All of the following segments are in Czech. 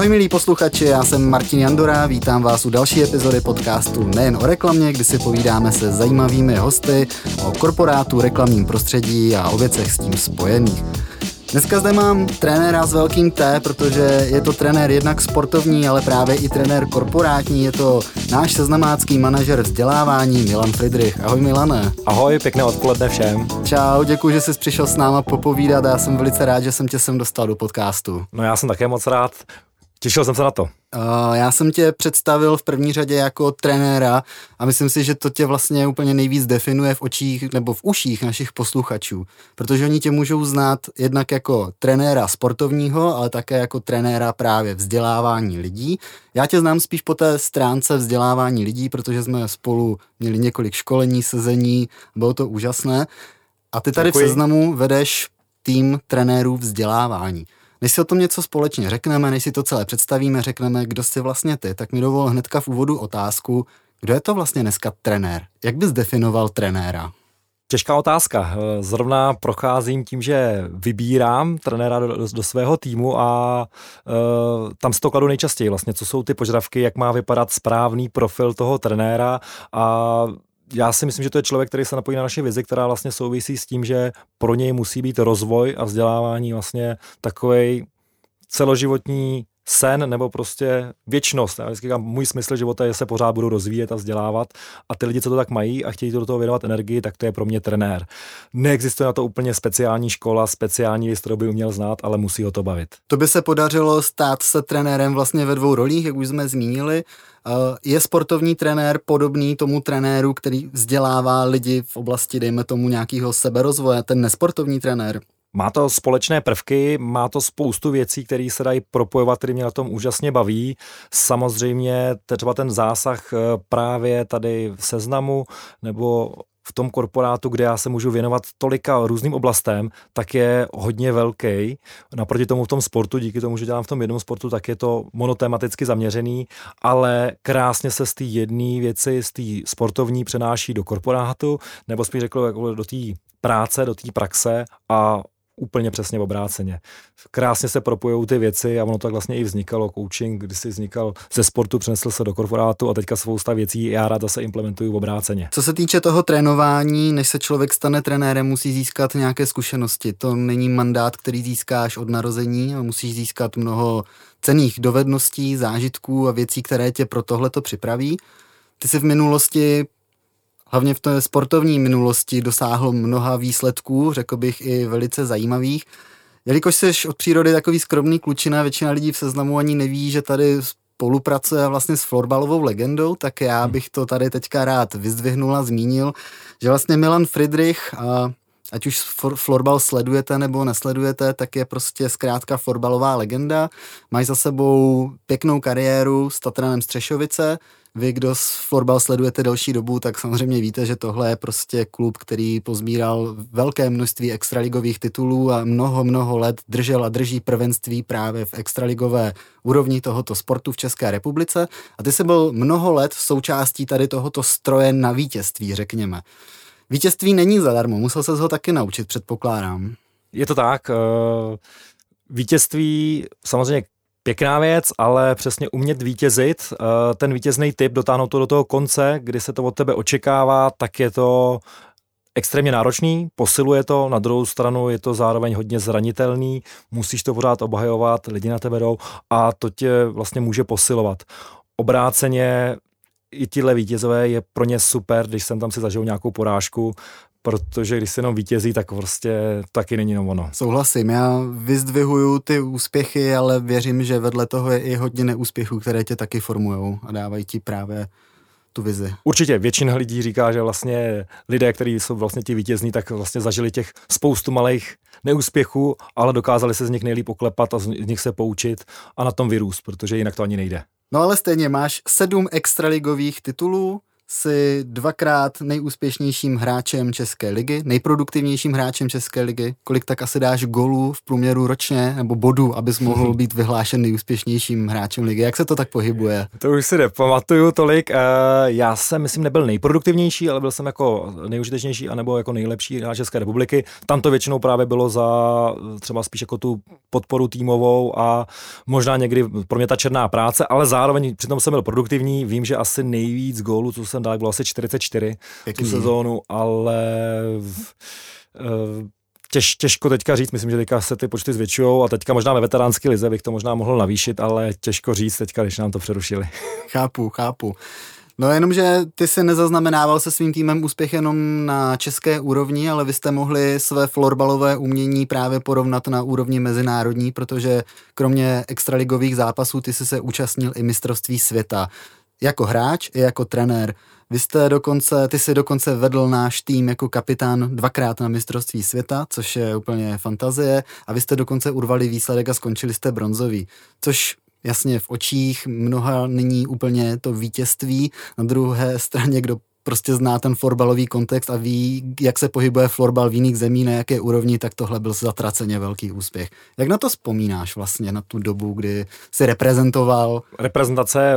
Ahoj milí posluchači, já jsem Martin Jandora, vítám vás u další epizody podcastu Nejen o reklamě, kdy si povídáme se zajímavými hosty o korporátu, reklamním prostředí a o věcech s tím spojených. Dneska zde mám trenéra s velkým T, protože je to trenér jednak sportovní, ale právě i trenér korporátní. Je to náš seznamácký manažer vzdělávání Milan Friedrich. Ahoj Milane. Ahoj, pěkné odpoledne všem. Čau, děkuji, že jsi přišel s náma popovídat a já jsem velice rád, že jsem tě sem dostal do podcastu. No já jsem také moc rád. Těšil jsem se na to. Já jsem tě představil v první řadě jako trenéra a myslím si, že to tě vlastně úplně nejvíc definuje v očích nebo v uších našich posluchačů, protože oni tě můžou znát jednak jako trenéra sportovního, ale také jako trenéra právě vzdělávání lidí. Já tě znám spíš po té stránce vzdělávání lidí, protože jsme spolu měli několik školení, sezení, bylo to úžasné. A ty tady Děkuji. v seznamu vedeš tým trenérů vzdělávání. Než si o tom něco společně řekneme, než si to celé představíme, řekneme, kdo jsi vlastně ty, tak mi dovol hnedka v úvodu otázku, kdo je to vlastně dneska trenér? Jak bys definoval trenéra? Těžká otázka. Zrovna procházím tím, že vybírám trenéra do, do, svého týmu a uh, tam se to kladu nejčastěji vlastně, co jsou ty požadavky, jak má vypadat správný profil toho trenéra a já si myslím, že to je člověk, který se napojí na naše vizi, která vlastně souvisí s tím, že pro něj musí být rozvoj a vzdělávání vlastně takový celoživotní sen nebo prostě věčnost. Já vždycky říkám, můj smysl života je se pořád budu rozvíjet a vzdělávat a ty lidi, co to tak mají a chtějí do toho věnovat energii, tak to je pro mě trenér. Neexistuje na to úplně speciální škola, speciální věc, kterou by uměl znát, ale musí ho to bavit. To by se podařilo stát se trenérem vlastně ve dvou rolích, jak už jsme zmínili. Eh, je sportovní trenér podobný tomu trenéru, který vzdělává lidi v oblasti, dejme tomu, nějakého seberozvoje, ten nesportovní trenér? Má to společné prvky, má to spoustu věcí, které se dají propojovat, který mě na tom úžasně baví. Samozřejmě třeba ten zásah eh, právě tady v seznamu nebo v tom korporátu, kde já se můžu věnovat tolika různým oblastem, tak je hodně velký. Naproti tomu v tom sportu, díky tomu, že dělám v tom jednom sportu, tak je to monotematicky zaměřený, ale krásně se z té jedné věci, z té sportovní přenáší do korporátu, nebo spíš řekl jako do té práce, do té praxe a úplně přesně obráceně. Krásně se propojují ty věci a ono tak vlastně i vznikalo. Coaching, když si vznikal ze sportu, přenesl se do korporátu a teďka spousta věcí já rád se implementuju obráceně. Co se týče toho trénování, než se člověk stane trenérem, musí získat nějaké zkušenosti. To není mandát, který získáš od narození, a musíš získat mnoho cených dovedností, zážitků a věcí, které tě pro tohle to připraví. Ty jsi v minulosti hlavně v té sportovní minulosti dosáhl mnoha výsledků, řekl bych i velice zajímavých. Jelikož jsi od přírody takový skromný klučina, většina lidí v seznamu ani neví, že tady spolupracuje vlastně s florbalovou legendou, tak já hmm. bych to tady teďka rád vyzdvihnul a zmínil, že vlastně Milan Friedrich, a ať už florbal sledujete nebo nesledujete, tak je prostě zkrátka florbalová legenda. Mají za sebou pěknou kariéru s Tatranem Střešovice, vy, kdo florbal sledujete delší dobu, tak samozřejmě víte, že tohle je prostě klub, který pozbíral velké množství extraligových titulů a mnoho, mnoho let držel a drží prvenství právě v extraligové úrovni tohoto sportu v České republice. A ty jsi byl mnoho let součástí tady tohoto stroje na vítězství, řekněme. Vítězství není zadarmo, musel se ho taky naučit, předpokládám. Je to tak. Eh, vítězství samozřejmě Pěkná věc, ale přesně umět vítězit, eh, ten vítězný typ, dotáhnout to do toho konce, kdy se to od tebe očekává, tak je to extrémně náročný, posiluje to, na druhou stranu je to zároveň hodně zranitelný, musíš to pořád obhajovat, lidi na tebe jdou a to tě vlastně může posilovat. Obráceně i tihle vítězové je pro ně super, když jsem tam si zažil nějakou porážku, protože když se jenom vítězí, tak prostě taky není jenom ono. Souhlasím, já vyzdvihuju ty úspěchy, ale věřím, že vedle toho je i hodně neúspěchů, které tě taky formují a dávají ti právě tu vizi. Určitě, většina lidí říká, že vlastně lidé, kteří jsou vlastně ti vítězní, tak vlastně zažili těch spoustu malých neúspěchů, ale dokázali se z nich nejlíp oklepat a z nich se poučit a na tom vyrůst, protože jinak to ani nejde. No ale stejně máš sedm extraligových titulů, si dvakrát nejúspěšnějším hráčem České ligy, nejproduktivnějším hráčem České ligy. Kolik tak asi dáš golů v průměru ročně, nebo bodů, abys mohl být vyhlášen nejúspěšnějším hráčem ligy? Jak se to tak pohybuje? To už si nepamatuju tolik. Eh, já jsem, myslím, nebyl nejproduktivnější, ale byl jsem jako nejužitečnější, anebo jako nejlepší hráč České republiky. Tam to většinou právě bylo za třeba spíš jako tu podporu týmovou a možná někdy pro mě ta černá práce, ale zároveň přitom jsem byl produktivní. Vím, že asi nejvíc gólů, co jsem dal, bylo asi 44 Pěkný. tu sezónu, ale eh, těž, těžko teďka říct, myslím, že teďka se ty počty zvětšují a teďka možná ve veteránské lize bych to možná mohl navýšit, ale těžko říct teďka, když nám to přerušili. Chápu, chápu. No jenom, že ty se nezaznamenával se svým týmem úspěch jenom na české úrovni, ale vy jste mohli své florbalové umění právě porovnat na úrovni mezinárodní, protože kromě extraligových zápasů ty jsi se účastnil i mistrovství světa. Jako hráč i jako trenér. Vy jste dokonce, ty jsi dokonce vedl náš tým jako kapitán dvakrát na mistrovství světa, což je úplně fantazie, a vy jste dokonce urvali výsledek a skončili jste bronzový, což jasně v očích mnoha není úplně to vítězství. Na druhé straně, kdo prostě zná ten florbalový kontext a ví, jak se pohybuje florbal v jiných zemí, na jaké úrovni, tak tohle byl zatraceně velký úspěch. Jak na to vzpomínáš vlastně, na tu dobu, kdy si reprezentoval? Reprezentace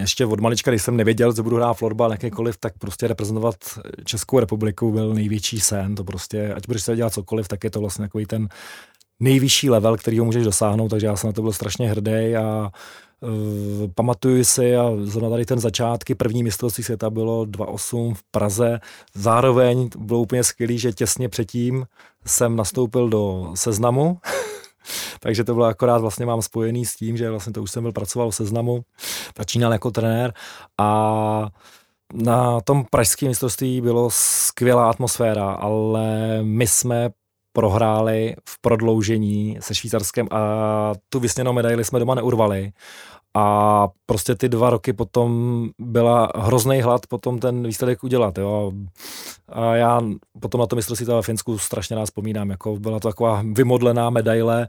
ještě od malička, když jsem nevěděl, že budu hrát florbal jakýkoliv, tak prostě reprezentovat Českou republiku byl největší sen. To prostě, ať budeš se dělat cokoliv, tak je to vlastně takový ten nejvyšší level, který ho můžeš dosáhnout, takže já jsem na to byl strašně hrdý a uh, pamatuju si a zrovna tady ten začátky první mistrovství světa bylo 2.8 v Praze. Zároveň bylo úplně skvělý, že těsně předtím jsem nastoupil do seznamu, takže to bylo akorát vlastně mám spojený s tím, že vlastně to už jsem byl pracoval v seznamu, začínal jako trenér a na tom pražském mistrovství bylo skvělá atmosféra, ale my jsme prohráli v prodloužení se Švýcarskem a tu vysněnou medaili jsme doma neurvali a prostě ty dva roky potom byla hrozný hlad potom ten výsledek udělat. Jo. A já potom na to mistrovství ve Finsku strašně nás vzpomínám. Jako byla to taková vymodlená medaile, e,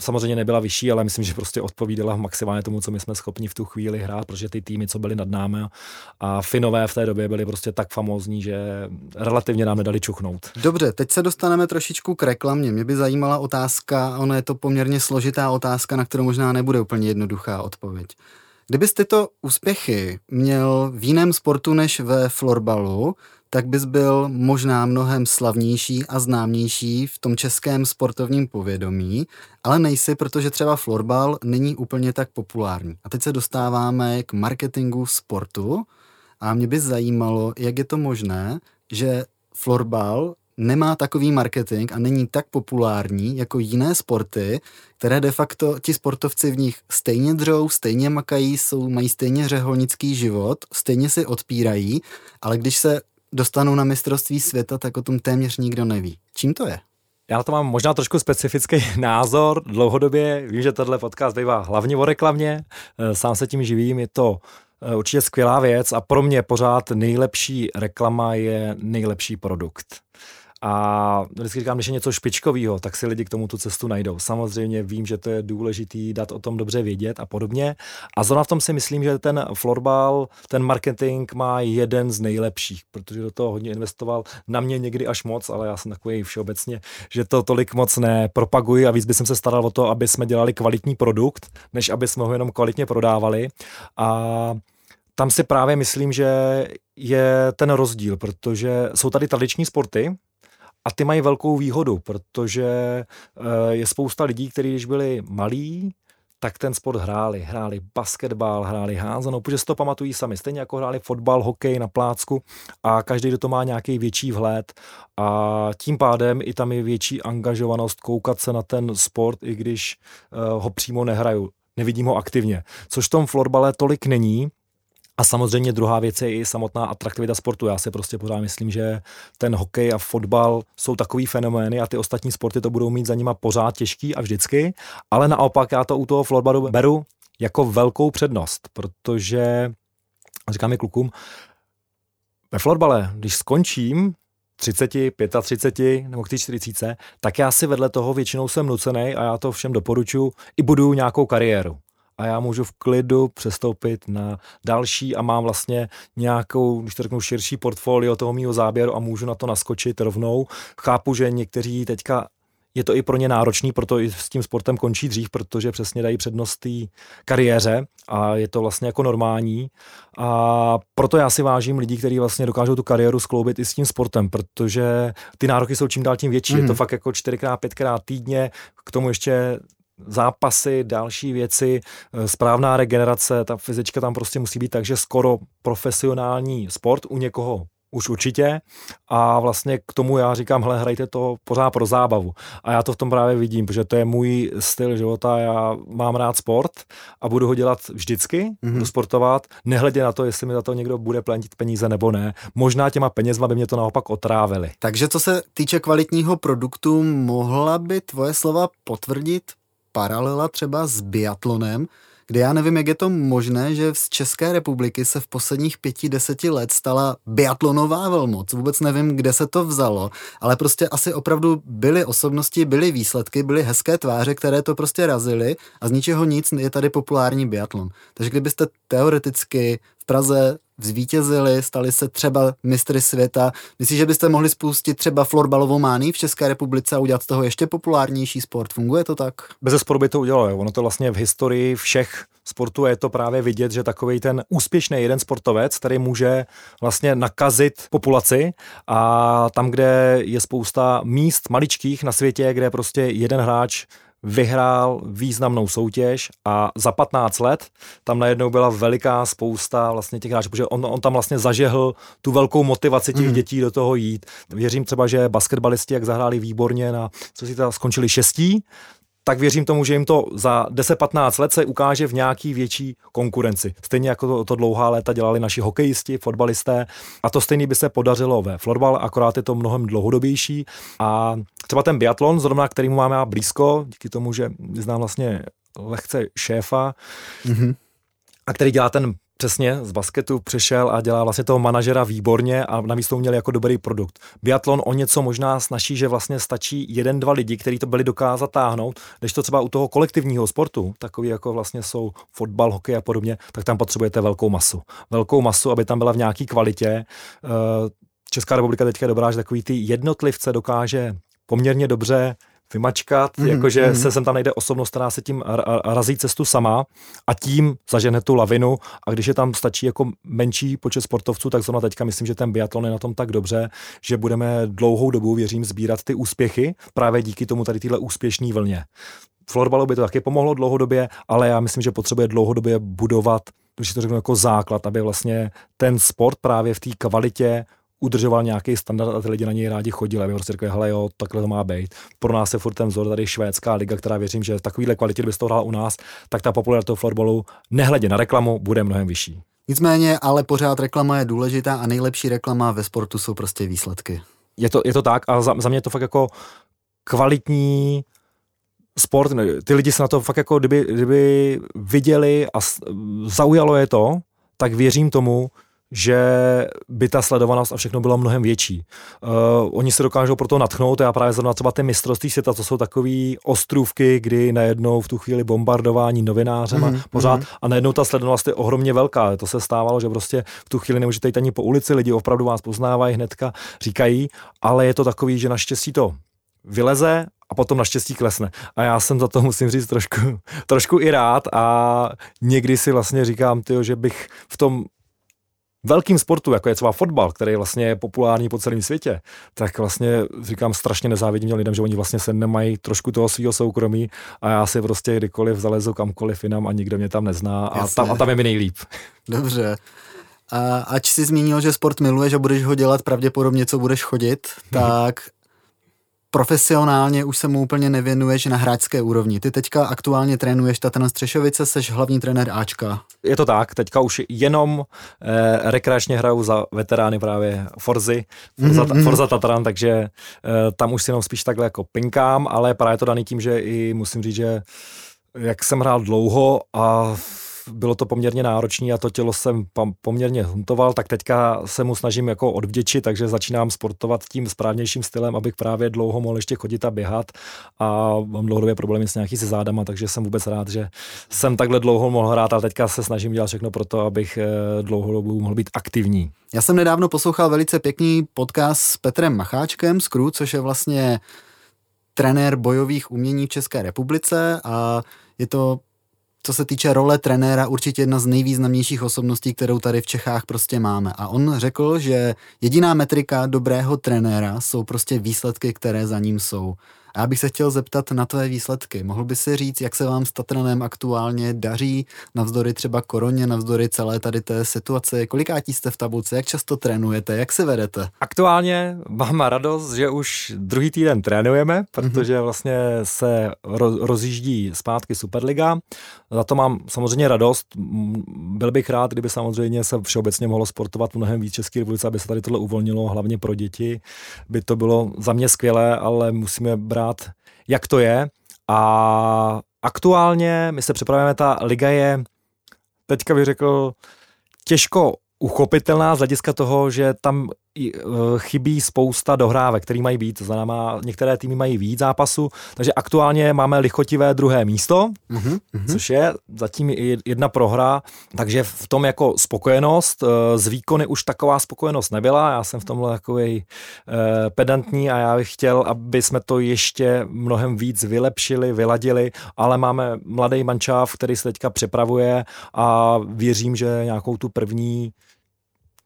samozřejmě nebyla vyšší, ale myslím, že prostě odpovídala maximálně tomu, co my jsme schopni v tu chvíli hrát, protože ty týmy, co byly nad námi a Finové v té době byli prostě tak famózní, že relativně nám nedali čuchnout. Dobře, teď se dostaneme trošičku k reklamě. Mě by zajímala otázka, ono je to poměrně složitá otázka, na kterou možná nebude úplně jednoduchá odpověď. Kdybys tyto úspěchy měl v jiném sportu než ve florbalu, tak bys byl možná mnohem slavnější a známější v tom českém sportovním povědomí, ale nejsi, protože třeba florbal není úplně tak populární. A teď se dostáváme k marketingu sportu a mě by zajímalo, jak je to možné, že florbal nemá takový marketing a není tak populární jako jiné sporty, které de facto ti sportovci v nich stejně dřou, stejně makají, jsou, mají stejně řeholnický život, stejně si odpírají, ale když se dostanou na mistrovství světa, tak o tom téměř nikdo neví. Čím to je? Já to mám možná trošku specifický názor. Dlouhodobě vím, že tenhle podcast bývá hlavně o reklamě. Eh, sám se tím živím, je to eh, určitě skvělá věc a pro mě pořád nejlepší reklama je nejlepší produkt. A vždycky říkám, když je něco špičkového, tak si lidi k tomu tu cestu najdou. Samozřejmě vím, že to je důležitý dát o tom dobře vědět a podobně. A zrovna v tom si myslím, že ten florbal, ten marketing má jeden z nejlepších, protože do toho hodně investoval. Na mě někdy až moc, ale já jsem takový všeobecně, že to tolik moc nepropaguji a víc bych se staral o to, aby jsme dělali kvalitní produkt, než aby jsme ho jenom kvalitně prodávali. A tam si právě myslím, že je ten rozdíl, protože jsou tady tradiční sporty, a ty mají velkou výhodu, protože eh, je spousta lidí, kteří když byli malí, tak ten sport hráli. Hráli basketbal, hráli házanou, protože si to pamatují sami. Stejně jako hráli fotbal, hokej na plácku a každý do toho má nějaký větší vhled a tím pádem i tam je větší angažovanost koukat se na ten sport, i když uh, ho přímo nehraju. Nevidím ho aktivně. Což v tom florbale tolik není, a samozřejmě druhá věc je i samotná atraktivita sportu. Já si prostě pořád myslím, že ten hokej a fotbal jsou takový fenomény a ty ostatní sporty to budou mít za nima pořád těžký a vždycky, ale naopak já to u toho florbalu beru jako velkou přednost, protože říkám mi klukům, ve florbale, když skončím 30, 35 nebo k 40, tak já si vedle toho většinou jsem nucený a já to všem doporučuji, i budu nějakou kariéru a já můžu v klidu přestoupit na další a mám vlastně nějakou, když to řeknu, širší portfolio toho mýho záběru a můžu na to naskočit rovnou. Chápu, že někteří teďka je to i pro ně náročný, proto i s tím sportem končí dřív, protože přesně dají přednost té kariéře a je to vlastně jako normální. A proto já si vážím lidí, kteří vlastně dokážou tu kariéru skloubit i s tím sportem, protože ty nároky jsou čím dál tím větší. Mm. Je to mhm. fakt jako čtyřikrát, pětkrát týdně, k tomu ještě zápasy, další věci, eh, správná regenerace, ta fyzička tam prostě musí být takže skoro profesionální sport u někoho už určitě. A vlastně k tomu já říkám, hele, hrajte to pořád pro zábavu. A já to v tom právě vidím, protože to je můj styl života, já mám rád sport a budu ho dělat vždycky, mm-hmm. budu sportovat, nehledě na to, jestli mi za to někdo bude platit peníze nebo ne. Možná těma penězma by mě to naopak otrávili. Takže co se týče kvalitního produktu, mohla by tvoje slova potvrdit paralela třeba s biatlonem, kde já nevím, jak je to možné, že z České republiky se v posledních pěti, deseti let stala biatlonová velmoc. Vůbec nevím, kde se to vzalo, ale prostě asi opravdu byly osobnosti, byly výsledky, byly hezké tváře, které to prostě razily a z ničeho nic je tady populární biatlon. Takže kdybyste teoreticky Praze zvítězili, stali se třeba mistry světa. Myslíš, že byste mohli spustit třeba florbalovou mání v České republice a udělat z toho ještě populárnější sport? Funguje to tak? Bez sporu by to udělalo. Ono to vlastně v historii všech sportů je to právě vidět, že takový ten úspěšný jeden sportovec, který může vlastně nakazit populaci a tam, kde je spousta míst maličkých na světě, kde prostě jeden hráč vyhrál významnou soutěž a za 15 let tam najednou byla veliká spousta vlastně těch hráčů, protože on, on tam vlastně zažehl tu velkou motivaci těch mm. dětí do toho jít. Věřím třeba, že basketbalisti, jak zahráli výborně na, co si tam skončili šestí, tak věřím tomu, že jim to za 10-15 let se ukáže v nějaký větší konkurenci. Stejně jako to, to dlouhá léta dělali naši hokejisti, fotbalisté a to stejný by se podařilo ve florbal, akorát je to mnohem dlouhodobější a třeba ten biatlon, zrovna kterýmu máme blízko, díky tomu, že znám vlastně lehce šéfa, mm-hmm. a který dělá ten přesně z basketu přišel a dělá vlastně toho manažera výborně a navíc to měl jako dobrý produkt. Biatlon o něco možná snaží, že vlastně stačí jeden, dva lidi, kteří to byli dokázat táhnout, když to třeba u toho kolektivního sportu, takový jako vlastně jsou fotbal, hokej a podobně, tak tam potřebujete velkou masu. Velkou masu, aby tam byla v nějaký kvalitě. Eh, Česká republika teďka je dobrá, že takový ty jednotlivce dokáže poměrně dobře vymačkat, mm, jakože mm. se sem tam najde osobnost, která se tím razí cestu sama a tím zažene tu lavinu a když je tam stačí jako menší počet sportovců, tak zrovna teďka myslím, že ten biatlon je na tom tak dobře, že budeme dlouhou dobu, věřím, sbírat ty úspěchy právě díky tomu tady téhle úspěšné vlně. Florbalu by to taky pomohlo dlouhodobě, ale já myslím, že potřebuje dlouhodobě budovat když to řeknu jako základ, aby vlastně ten sport právě v té kvalitě udržoval nějaký standard a ty lidi na něj rádi chodili, aby prostě řekli, hele jo, takhle to má být. Pro nás je furt ten vzor tady švédská liga, která věřím, že v takovýhle kvalitě, kdyby to hrál u nás, tak ta popularita florbalu, nehledě na reklamu, bude mnohem vyšší. Nicméně, ale pořád reklama je důležitá a nejlepší reklama ve sportu jsou prostě výsledky. Je to, je to tak a za, za mě je to fakt jako kvalitní sport, ty lidi se na to fakt jako kdyby, kdyby viděli a zaujalo je to, tak věřím tomu, že by ta sledovanost a všechno bylo mnohem větší. Uh, oni se dokážou proto natchnout, já právě zrovna třeba ty mistrovství světa, to jsou takové ostrůvky, kdy najednou v tu chvíli bombardování novinářem mm, pořád mm. a najednou ta sledovanost je ohromně velká. To se stávalo, že prostě v tu chvíli nemůžete jít ani po ulici, lidi opravdu vás poznávají hnedka, říkají, ale je to takový, že naštěstí to vyleze a potom naštěstí klesne. A já jsem za to, musím říct, trošku, trošku i rád a někdy si vlastně říkám, tyjo, že bych v tom velkým sportu, jako je třeba fotbal, který je vlastně populární po celém světě, tak vlastně říkám strašně nezávidím lidem, že oni vlastně se nemají trošku toho svého soukromí a já si prostě kdykoliv zalezu kamkoliv jinam a nikdo mě tam nezná a tam, a tam je mi nejlíp. Dobře. A ač si zmínil, že sport miluješ a budeš ho dělat pravděpodobně, co budeš chodit, mhm. tak profesionálně už se mu úplně nevěnuješ na hráčské úrovni. Ty teďka aktuálně trénuješ Tatran Střešovice, seš hlavní trenér Ačka. Je to tak, teďka už jenom eh, rekreačně hraju za veterány právě Forzy, Forza, mm-hmm. Forza Tatran, takže eh, tam už si jenom spíš takhle jako pinkám, ale právě to daný tím, že i musím říct, že jak jsem hrál dlouho a bylo to poměrně náročné a to tělo jsem poměrně huntoval, tak teďka se mu snažím jako odvděčit, takže začínám sportovat tím správnějším stylem, abych právě dlouho mohl ještě chodit a běhat a mám dlouhodobě problémy s nějaký se zádama, takže jsem vůbec rád, že jsem takhle dlouho mohl hrát, ale teďka se snažím dělat všechno pro to, abych eh, dlouhodobě mohl být aktivní. Já jsem nedávno poslouchal velice pěkný podcast s Petrem Macháčkem z Kru, což je vlastně trenér bojových umění v České republice a je to co se týče role trenéra, určitě jedna z nejvýznamnějších osobností, kterou tady v Čechách prostě máme. A on řekl, že jediná metrika dobrého trenéra jsou prostě výsledky, které za ním jsou. A já bych se chtěl zeptat na tvé výsledky. Mohl by si říct, jak se vám s Tatranem aktuálně daří, navzdory třeba koroně, navzdory celé tady té situace? Kolikátí jste v tabulce, jak často trénujete, jak se vedete? Aktuálně mám radost, že už druhý týden trénujeme, protože vlastně se rozjíždí zpátky Superliga. Za to mám samozřejmě radost. Byl bych rád, kdyby samozřejmě se všeobecně mohlo sportovat mnohem víc České republice, aby se tady tohle uvolnilo, hlavně pro děti. By to bylo za mě skvělé, ale musíme brát pořád, jak to je. A aktuálně my se připravujeme, ta liga je, teďka bych řekl, těžko uchopitelná z hlediska toho, že tam chybí spousta dohrávek, které mají být. Znamená, některé týmy mají víc zápasů, takže aktuálně máme lichotivé druhé místo, mm-hmm. což je zatím jedna prohra, takže v tom jako spokojenost, eh, z výkony už taková spokojenost nebyla, já jsem v tomhle takový eh, pedantní a já bych chtěl, aby jsme to ještě mnohem víc vylepšili, vyladili, ale máme mladý mančáv, který se teďka připravuje a věřím, že nějakou tu první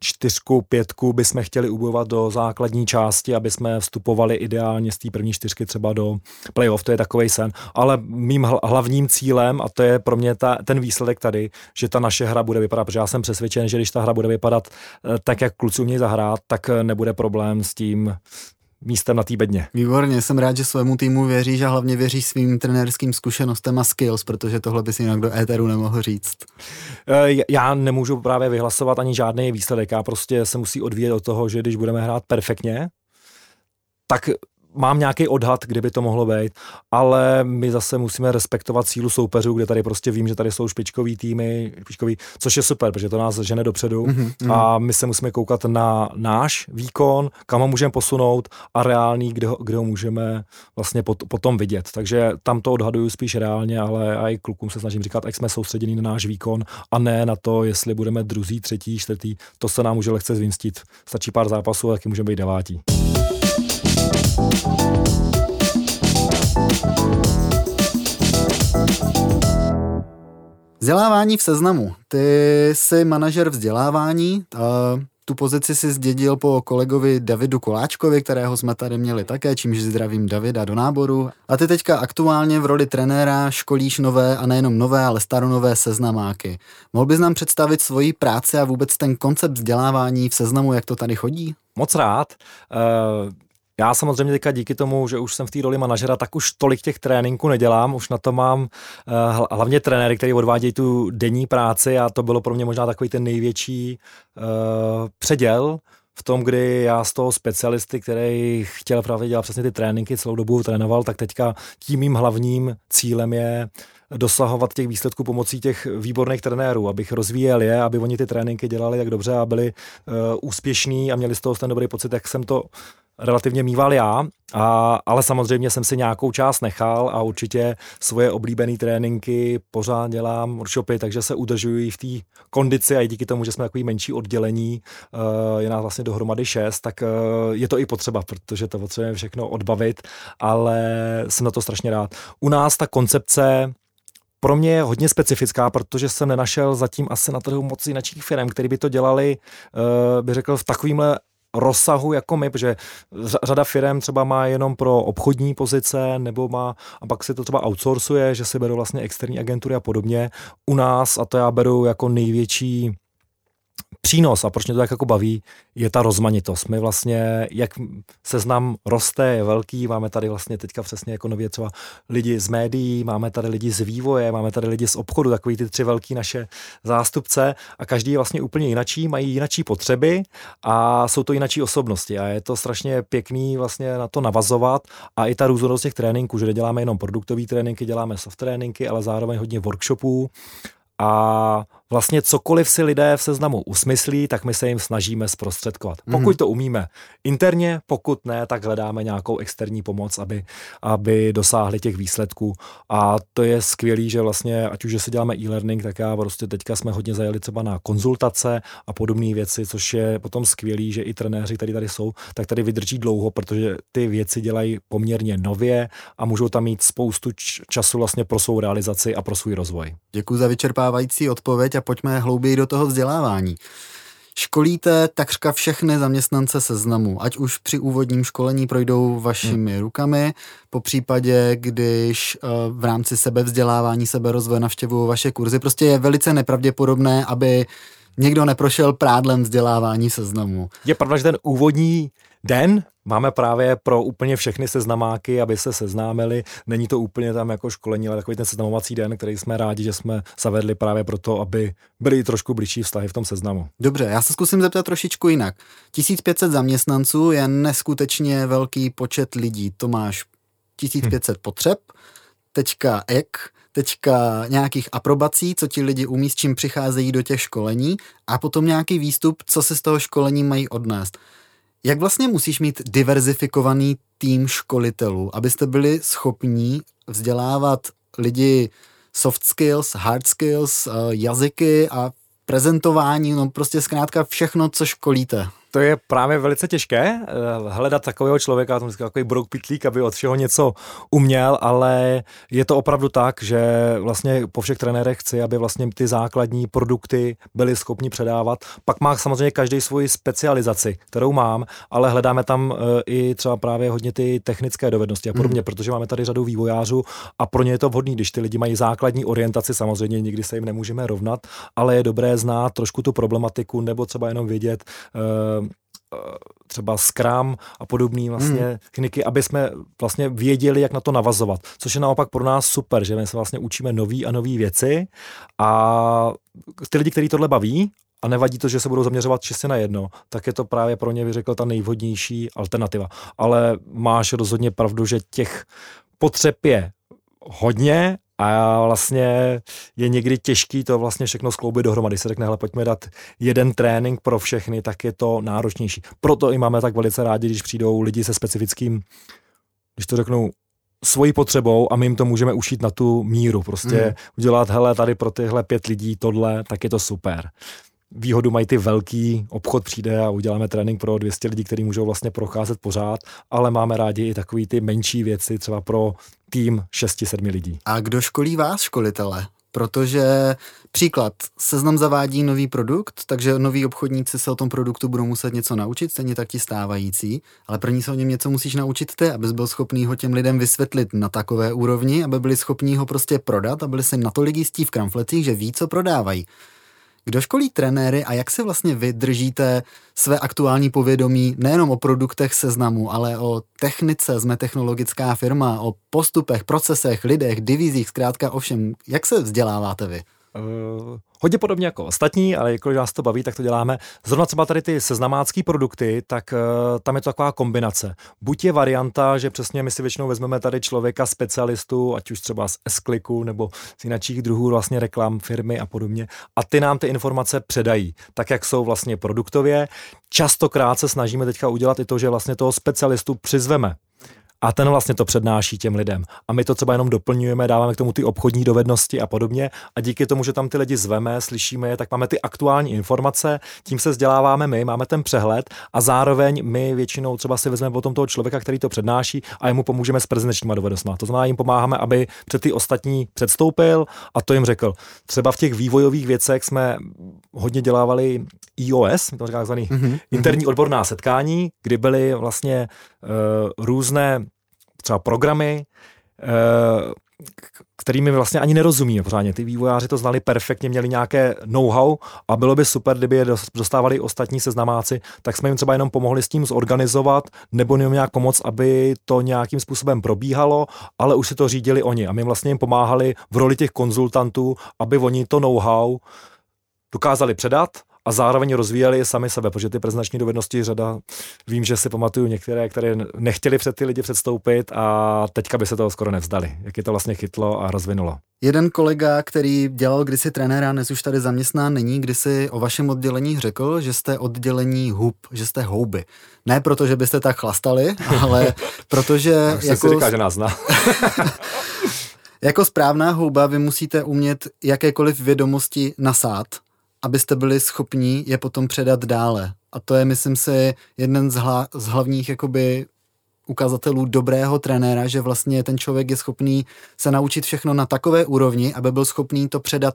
čtyřku, pětku bychom chtěli ubojovat do základní části, aby jsme vstupovali ideálně z té první čtyřky třeba do playoff, to je takový sen. Ale mým hlavním cílem, a to je pro mě ta, ten výsledek tady, že ta naše hra bude vypadat, protože já jsem přesvědčen, že když ta hra bude vypadat eh, tak, jak kluci umějí zahrát, tak eh, nebude problém s tím místem na té bedně. Výborně, jsem rád, že svému týmu věříš a hlavně věříš svým trenérským zkušenostem a skills, protože tohle bys jinak do éteru nemohl říct. Eh, já nemůžu právě vyhlasovat ani žádný výsledek, já prostě se musí odvíjet od toho, že když budeme hrát perfektně, tak mám nějaký odhad, kdyby to mohlo být, ale my zase musíme respektovat sílu soupeřů, kde tady prostě vím, že tady jsou špičkový týmy, špičkový, což je super, protože to nás žene dopředu mm-hmm. a my se musíme koukat na náš výkon, kam ho můžeme posunout a reálný, kde ho, kde ho můžeme vlastně pot, potom vidět. Takže tam to odhaduju spíš reálně, ale i klukům se snažím říkat, jak jsme soustředěni na náš výkon a ne na to, jestli budeme druzí, třetí, čtvrtý, to se nám může lehce zvýnstit. Stačí pár zápasů taky můžeme být devátí. Vzdělávání v seznamu. Ty jsi manažer vzdělávání, tu pozici si zdědil po kolegovi Davidu Koláčkovi, kterého jsme tady měli také, čímž zdravím Davida do náboru. A ty teďka aktuálně v roli trenéra školíš nové a nejenom nové, ale staronové seznamáky. Mohl bys nám představit svoji práci a vůbec ten koncept vzdělávání v seznamu, jak to tady chodí? Moc rád. Uh já samozřejmě teďka díky tomu, že už jsem v té roli manažera, tak už tolik těch tréninků nedělám, už na to mám uh, hlavně trenéry, který odvádějí tu denní práci a to bylo pro mě možná takový ten největší uh, předěl v tom, kdy já z toho specialisty, který chtěl právě dělat přesně ty tréninky, celou dobu trénoval, tak teďka tím mým hlavním cílem je dosahovat těch výsledků pomocí těch výborných trenérů, abych rozvíjel je, aby oni ty tréninky dělali tak dobře a byli uh, úspěšní a měli z toho ten dobrý pocit, jak jsem to relativně mýval já, a, ale samozřejmě jsem si nějakou část nechal a určitě svoje oblíbené tréninky pořád dělám workshopy, takže se udržuji v té kondici a i díky tomu, že jsme takový menší oddělení, uh, je nás vlastně dohromady šest, tak uh, je to i potřeba, protože to potřebujeme všechno odbavit, ale jsem na to strašně rád. U nás ta koncepce pro mě je hodně specifická, protože jsem nenašel zatím asi na trhu moc jiných firm, který by to dělali, uh, bych řekl, v takovýmhle rozsahu jako my, protože řada firm třeba má jenom pro obchodní pozice nebo má a pak si to třeba outsourcuje, že si berou vlastně externí agentury a podobně. U nás, a to já beru jako největší přínos a proč mě to tak jako baví, je ta rozmanitost. My vlastně, jak seznam roste, je velký, máme tady vlastně teďka přesně jako nově třeba lidi z médií, máme tady lidi z vývoje, máme tady lidi z obchodu, takový ty tři velký naše zástupce a každý je vlastně úplně jinačí, mají jinačí potřeby a jsou to jinačí osobnosti a je to strašně pěkný vlastně na to navazovat a i ta různorodost těch tréninků, že neděláme jenom produktové tréninky, děláme soft tréninky, ale zároveň hodně workshopů a vlastně cokoliv si lidé v seznamu usmyslí, tak my se jim snažíme zprostředkovat. Mhm. Pokud to umíme interně, pokud ne, tak hledáme nějakou externí pomoc, aby, aby dosáhli těch výsledků. A to je skvělý, že vlastně, ať už si děláme e-learning, tak já prostě teďka jsme hodně zajeli třeba na konzultace a podobné věci, což je potom skvělý, že i trenéři, kteří tady jsou, tak tady vydrží dlouho, protože ty věci dělají poměrně nově a můžou tam mít spoustu času vlastně pro svou realizaci a pro svůj rozvoj. Děkuji za vyčerpávající odpověď a pojďme hlouběji do toho vzdělávání. Školíte takřka všechny zaměstnance seznamu, ať už při úvodním školení projdou vašimi hmm. rukami, po případě, když uh, v rámci sebevzdělávání, seberozvoje navštěvují vaše kurzy. Prostě je velice nepravděpodobné, aby někdo neprošel prádlem vzdělávání seznamu. Je pravda, že ten úvodní den máme právě pro úplně všechny seznamáky, aby se seznámili. Není to úplně tam jako školení, ale takový ten seznamovací den, který jsme rádi, že jsme zavedli právě proto, aby byly trošku blížší vztahy v tom seznamu. Dobře, já se zkusím zeptat trošičku jinak. 1500 zaměstnanců je neskutečně velký počet lidí. To máš 1500 hm. potřeb, teďka ek, teďka nějakých aprobací, co ti lidi umí, s čím přicházejí do těch školení a potom nějaký výstup, co se z toho školení mají odnést. Jak vlastně musíš mít diverzifikovaný tým školitelů, abyste byli schopní vzdělávat lidi soft skills, hard skills, eh, jazyky a prezentování, no prostě zkrátka všechno, co školíte to je právě velice těžké eh, hledat takového člověka, tom takový brouk pitlík, aby od všeho něco uměl, ale je to opravdu tak, že vlastně po všech trenérech chci, aby vlastně ty základní produkty byli schopni předávat. Pak má samozřejmě každý svoji specializaci, kterou mám, ale hledáme tam eh, i třeba právě hodně ty technické dovednosti a podobně, mm. protože máme tady řadu vývojářů a pro ně je to vhodné, když ty lidi mají základní orientaci, samozřejmě nikdy se jim nemůžeme rovnat, ale je dobré znát trošku tu problematiku nebo třeba jenom vědět, eh, třeba Scrum a podobné vlastně hmm. techniky, aby jsme vlastně věděli, jak na to navazovat. Což je naopak pro nás super, že my se vlastně učíme nové a nové věci a ty lidi, kteří tohle baví a nevadí to, že se budou zaměřovat čistě na jedno, tak je to právě pro ně, vyřekl, ta nejvhodnější alternativa. Ale máš rozhodně pravdu, že těch potřeb je hodně a vlastně je někdy těžký to vlastně všechno skloubit dohromady. Se řekne, hele, pojďme dát jeden trénink pro všechny, tak je to náročnější. Proto i máme tak velice rádi, když přijdou lidi se specifickým, když to řeknu, svojí potřebou a my jim to můžeme ušít na tu míru. Prostě mm. udělat, hele, tady pro tyhle pět lidí tohle, tak je to super výhodu mají ty velký, obchod přijde a uděláme trénink pro 200 lidí, kteří můžou vlastně procházet pořád, ale máme rádi i takový ty menší věci, třeba pro tým 6-7 lidí. A kdo školí vás, školitele? Protože příklad, seznam zavádí nový produkt, takže noví obchodníci se o tom produktu budou muset něco naučit, stejně tak ti stávající, ale první se o něm něco musíš naučit ty, abys byl schopný ho těm lidem vysvětlit na takové úrovni, aby byli schopní ho prostě prodat a byli si natolik jistí v kramflecích, že ví, co prodávají. Kdo školí trenéry a jak si vlastně vy držíte své aktuální povědomí nejenom o produktech seznamu, ale o technice, jsme technologická firma, o postupech, procesech, lidech, divizích, zkrátka o všem. Jak se vzděláváte vy? Uh, hodně podobně jako ostatní, ale jako nás to baví, tak to děláme. Zrovna třeba tady ty seznamácké produkty, tak uh, tam je to taková kombinace. Buď je varianta, že přesně my si většinou vezmeme tady člověka specialistu, ať už třeba z s nebo z jiných druhů vlastně reklam firmy a podobně, a ty nám ty informace předají, tak jak jsou vlastně produktově. Častokrát se snažíme teďka udělat i to, že vlastně toho specialistu přizveme a ten vlastně to přednáší těm lidem. A my to třeba jenom doplňujeme, dáváme k tomu ty obchodní dovednosti a podobně. A díky tomu, že tam ty lidi zveme, slyšíme je, tak máme ty aktuální informace, tím se vzděláváme my, máme ten přehled a zároveň my většinou třeba si vezmeme potom toho člověka, který to přednáší a jemu pomůžeme s prezentačníma dovednostmi. To znamená, jim pomáháme, aby před ty ostatní předstoupil a to jim řekl. Třeba v těch vývojových věcech jsme hodně dělávali iOS, to říká takzvaný mm-hmm. interní odborná setkání, kdy byly vlastně různé třeba programy, uh, kterými vlastně ani nerozumíme pořádně. Ty vývojáři to znali perfektně, měli nějaké know-how a bylo by super, kdyby je dostávali ostatní seznamáci, tak jsme jim třeba jenom pomohli s tím zorganizovat nebo jim nějak pomoct, aby to nějakým způsobem probíhalo, ale už si to řídili oni a my vlastně jim pomáhali v roli těch konzultantů, aby oni to know-how dokázali předat a zároveň rozvíjeli sami sebe, protože ty prezentační dovednosti řada, vím, že si pamatuju některé, které nechtěli před ty lidi předstoupit a teďka by se toho skoro nevzdali, jak je to vlastně chytlo a rozvinulo. Jeden kolega, který dělal kdysi trenéra, dnes už tady zaměstnán není, kdysi o vašem oddělení řekl, že jste oddělení hub, že jste houby. Ne proto, že byste tak chlastali, ale protože... jako... si říká, že nás zná. jako správná houba vy musíte umět jakékoliv vědomosti nasát, abyste byli schopni je potom předat dále. A to je, myslím si, jeden z, hla, z hlavních jakoby ukazatelů dobrého trenéra, že vlastně ten člověk je schopný se naučit všechno na takové úrovni, aby byl schopný to předat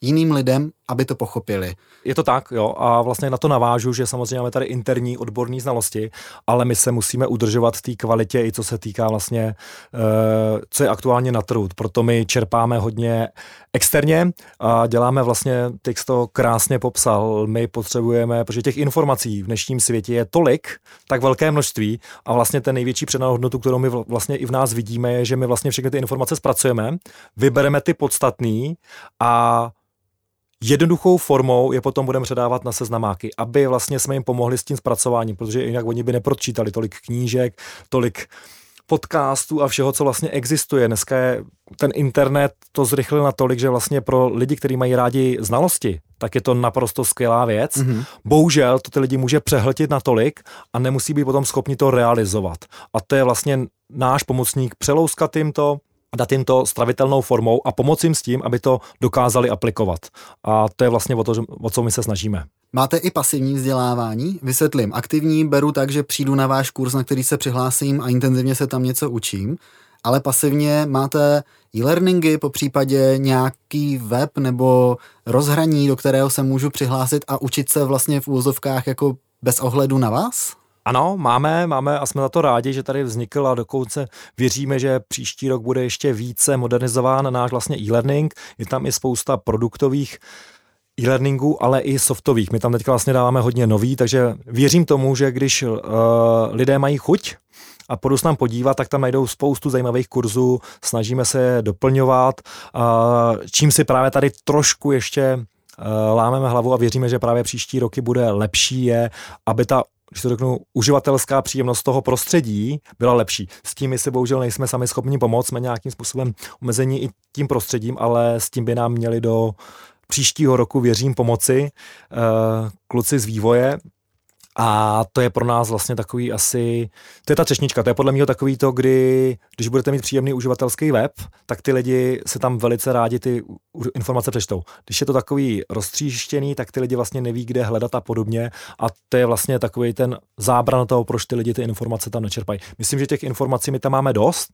jiným lidem, aby to pochopili. Je to tak, jo, a vlastně na to navážu, že samozřejmě máme tady interní odborní znalosti, ale my se musíme udržovat v té kvalitě i co se týká vlastně, uh, co je aktuálně na trhu. Proto my čerpáme hodně externě a děláme vlastně, ty to krásně popsal, my potřebujeme, protože těch informací v dnešním světě je tolik, tak velké množství a vlastně ten největší předanou hodnotu, kterou my vlastně i v nás vidíme, je, že my vlastně všechny ty informace zpracujeme, vybereme ty podstatný a jednoduchou formou je potom budeme předávat na seznamáky, aby vlastně jsme jim pomohli s tím zpracováním, protože jinak oni by nepročítali tolik knížek, tolik podcastů a všeho, co vlastně existuje. Dneska je ten internet to zrychlil natolik, že vlastně pro lidi, kteří mají rádi znalosti, tak je to naprosto skvělá věc. Mm-hmm. Bohužel to ty lidi může přehltit natolik a nemusí být potom schopni to realizovat. A to je vlastně náš pomocník přelouskat jim to, dát jim to stravitelnou formou a pomoci jim s tím, aby to dokázali aplikovat. A to je vlastně o, to, o co my se snažíme. Máte i pasivní vzdělávání? Vysvětlím. Aktivní beru tak, že přijdu na váš kurz, na který se přihlásím a intenzivně se tam něco učím, ale pasivně máte e-learningy, po případě nějaký web nebo rozhraní, do kterého se můžu přihlásit a učit se vlastně v úvozovkách jako bez ohledu na vás? Ano, máme, máme a jsme za to rádi, že tady vznikl a dokonce věříme, že příští rok bude ještě více modernizován náš vlastně e-learning. Je tam i spousta produktových e-learningu, ale i softových. My tam teďka vlastně dáváme hodně nový, takže věřím tomu, že když uh, lidé mají chuť a půjdu se nám podívat, tak tam najdou spoustu zajímavých kurzů, snažíme se je doplňovat, uh, čím si právě tady trošku ještě uh, lámeme hlavu a věříme, že právě příští roky bude lepší je, aby ta když to řeknu, uživatelská příjemnost toho prostředí byla lepší. S tím my si bohužel nejsme sami schopni pomoct, jsme nějakým způsobem omezení i tím prostředím, ale s tím by nám měli do příštího roku, věřím, pomoci uh, kluci z vývoje, a to je pro nás vlastně takový asi, to je ta třešnička, to je podle mě takový to, kdy, když budete mít příjemný uživatelský web, tak ty lidi se tam velice rádi ty informace přečtou. Když je to takový roztříštěný, tak ty lidi vlastně neví, kde hledat a podobně a to je vlastně takový ten zábran toho, proč ty lidi ty informace tam nečerpají. Myslím, že těch informací my tam máme dost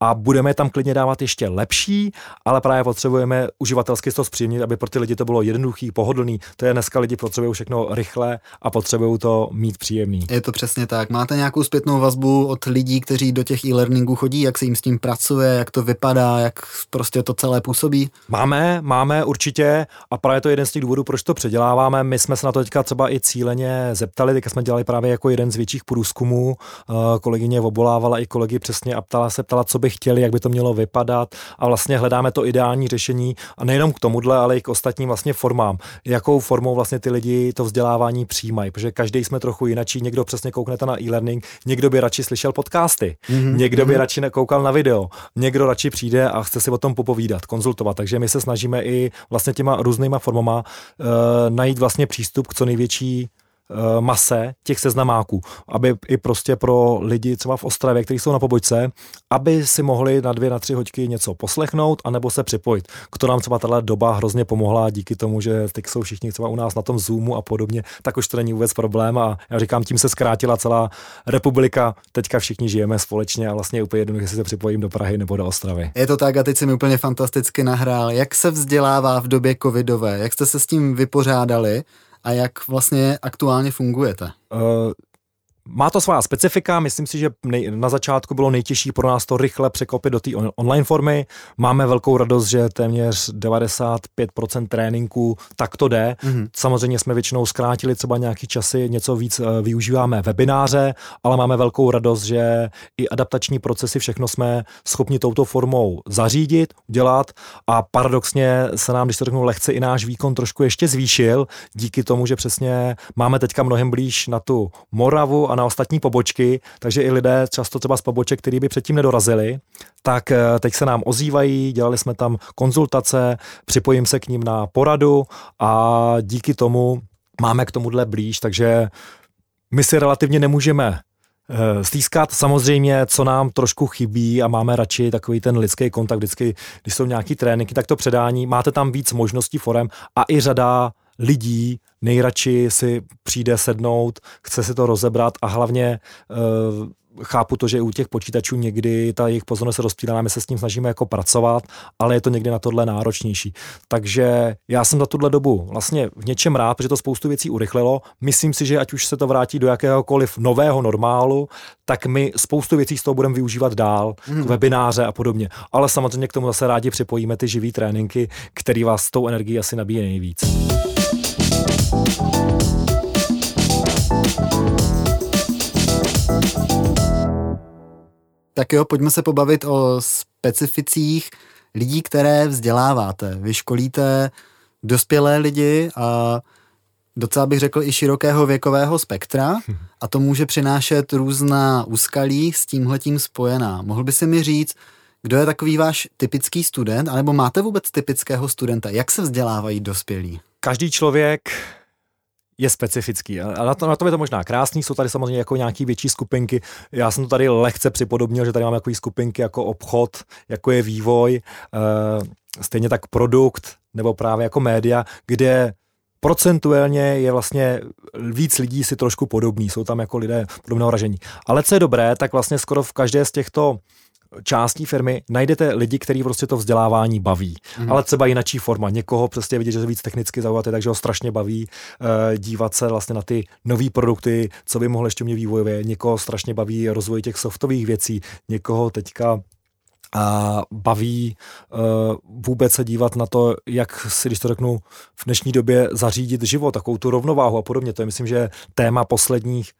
a budeme tam klidně dávat ještě lepší, ale právě potřebujeme uživatelsky to zpříjemnit, aby pro ty lidi to bylo jednoduchý, pohodlný. To je dneska lidi potřebují všechno rychle a potřebují to mít příjemný. Je to přesně tak. Máte nějakou zpětnou vazbu od lidí, kteří do těch e-learningů chodí, jak se jim s tím pracuje, jak to vypadá, jak prostě to celé působí? Máme, máme určitě a právě to je jeden z těch důvodů, proč to předěláváme. My jsme se na to teďka třeba i cíleně zeptali, teďka jsme dělali právě jako jeden z větších průzkumů. Eh, kolegyně obolávala i kolegy přesně a ptala se, ptala, co by chtěli, jak by to mělo vypadat a vlastně hledáme to ideální řešení a nejenom k tomuhle, ale i k ostatním vlastně formám. Jakou formou vlastně ty lidi to vzdělávání přijímají, protože každý jsme trochu jinačí, někdo přesně kouknete na e-learning, někdo by radši slyšel podcasty, mm-hmm. někdo by mm-hmm. radši koukal na video, někdo radši přijde a chce si o tom popovídat, konzultovat. Takže my se snažíme i vlastně těma různýma formama uh, najít vlastně přístup k co největší mase těch seznamáků, aby i prostě pro lidi třeba v Ostravě, kteří jsou na pobočce, aby si mohli na dvě, na tři hoďky něco poslechnout, anebo se připojit. Kdo nám třeba tahle doba hrozně pomohla díky tomu, že teď jsou všichni třeba u nás na tom Zoomu a podobně, tak už to není vůbec problém a já říkám, tím se zkrátila celá republika, teďka všichni žijeme společně a vlastně je úplně jedno, jestli se připojím do Prahy nebo do Ostravy. Je to tak a teď si mi úplně fantasticky nahrál. Jak se vzdělává v době covidové? Jak jste se s tím vypořádali? A jak vlastně aktuálně fungujete? Uh, má to svá specifika, myslím si, že nej, na začátku bylo nejtěžší pro nás to rychle překopit do té on, online formy. Máme velkou radost, že téměř 95% tréninku tak to jde. Mm-hmm. Samozřejmě jsme většinou zkrátili třeba nějaký časy, něco víc uh, využíváme webináře, ale máme velkou radost, že i adaptační procesy, všechno jsme schopni touto formou zařídit, dělat a paradoxně se nám, když to řeknu lehce, i náš výkon trošku ještě zvýšil díky tomu, že přesně máme teďka mnohem blíž na tu Moravu a na ostatní pobočky, takže i lidé často třeba z poboček, který by předtím nedorazili, tak eh, teď se nám ozývají, dělali jsme tam konzultace, připojím se k ním na poradu a díky tomu máme k tomuhle blíž, takže my si relativně nemůžeme eh, stýskat. Samozřejmě, co nám trošku chybí a máme radši takový ten lidský kontakt vždycky, když jsou nějaký tréninky, tak to předání, máte tam víc možností forem a i řada lidí nejradši si přijde sednout, chce si to rozebrat a hlavně uh, chápu to, že u těch počítačů někdy ta jejich pozornost se rozptýlá, my se s tím snažíme jako pracovat, ale je to někdy na tohle náročnější. Takže já jsem za tuhle dobu vlastně v něčem rád, protože to spoustu věcí urychlilo. Myslím si, že ať už se to vrátí do jakéhokoliv nového normálu, tak my spoustu věcí z toho budeme využívat dál, hmm. webináře a podobně. Ale samozřejmě k tomu zase rádi připojíme ty živý tréninky, který vás s tou energií asi nabíje nejvíc. Tak jo, pojďme se pobavit o specificích lidí, které vzděláváte. Vy školíte dospělé lidi a docela bych řekl i širokého věkového spektra a to může přinášet různá úskalí s tímhletím spojená. Mohl by si mi říct, kdo je takový váš typický student, anebo máte vůbec typického studenta? Jak se vzdělávají dospělí? Každý člověk je specifický. A na, to, na tom je to možná krásný, jsou tady samozřejmě jako nějaký větší skupinky. Já jsem to tady lehce připodobnil, že tady máme jako skupinky jako obchod, jako je vývoj, uh, stejně tak produkt, nebo právě jako média, kde procentuálně je vlastně víc lidí si trošku podobný, jsou tam jako lidé podobného ražení. Ale co je dobré, tak vlastně skoro v každé z těchto částí firmy najdete lidi, kteří prostě to vzdělávání baví. Mm. Ale třeba jinačí forma. Někoho prostě vidět, že se víc technicky zaujímavé, takže ho strašně baví uh, dívat se vlastně na ty nové produkty, co by mohl ještě mě vývojově. Někoho strašně baví rozvoj těch softových věcí, někoho teďka a baví uh, vůbec se dívat na to, jak si, když to řeknu, v dnešní době zařídit život, takovou tu rovnováhu a podobně. To je, myslím, že téma posledních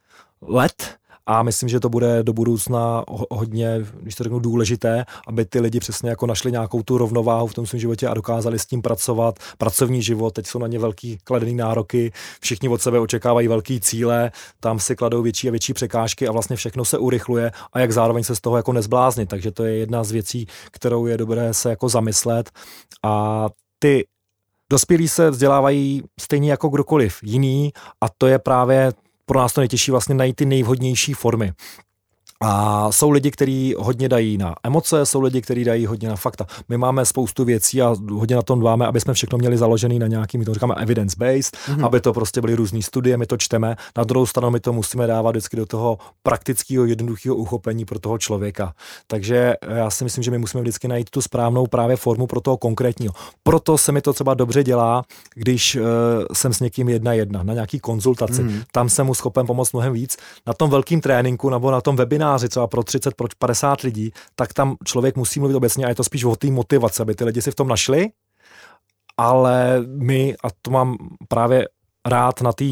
let a myslím, že to bude do budoucna hodně, když to řeknu, důležité, aby ty lidi přesně jako našli nějakou tu rovnováhu v tom svém životě a dokázali s tím pracovat. Pracovní život, teď jsou na ně velký kladený nároky, všichni od sebe očekávají velký cíle, tam si kladou větší a větší překážky a vlastně všechno se urychluje a jak zároveň se z toho jako nezbláznit. Takže to je jedna z věcí, kterou je dobré se jako zamyslet a ty Dospělí se vzdělávají stejně jako kdokoliv jiný a to je právě pro nás to nejtěžší vlastně najít ty nejvhodnější formy. A jsou lidi, kteří hodně dají na emoce, jsou lidi, kteří dají hodně na fakta. My máme spoustu věcí a hodně na tom dbáme, aby jsme všechno měli založený na nějaký, my to říkáme evidence-based, mm-hmm. aby to prostě byly různé studie, my to čteme. Na druhou stranu my to musíme dávat vždycky do toho praktického, jednoduchého uchopení pro toho člověka. Takže já si myslím, že my musíme vždycky najít tu správnou právě formu pro toho konkrétního. Proto se mi to třeba dobře dělá, když uh, jsem s někým jedna jedna na nějaký konzultaci. Mm-hmm. Tam jsem mu schopen pomoct mnohem víc. Na tom velkém tréninku nebo na tom webináři semináři třeba pro 30, pro 50 lidí, tak tam člověk musí mluvit obecně a je to spíš o té motivaci, aby ty lidi si v tom našli, ale my, a to mám právě rád na té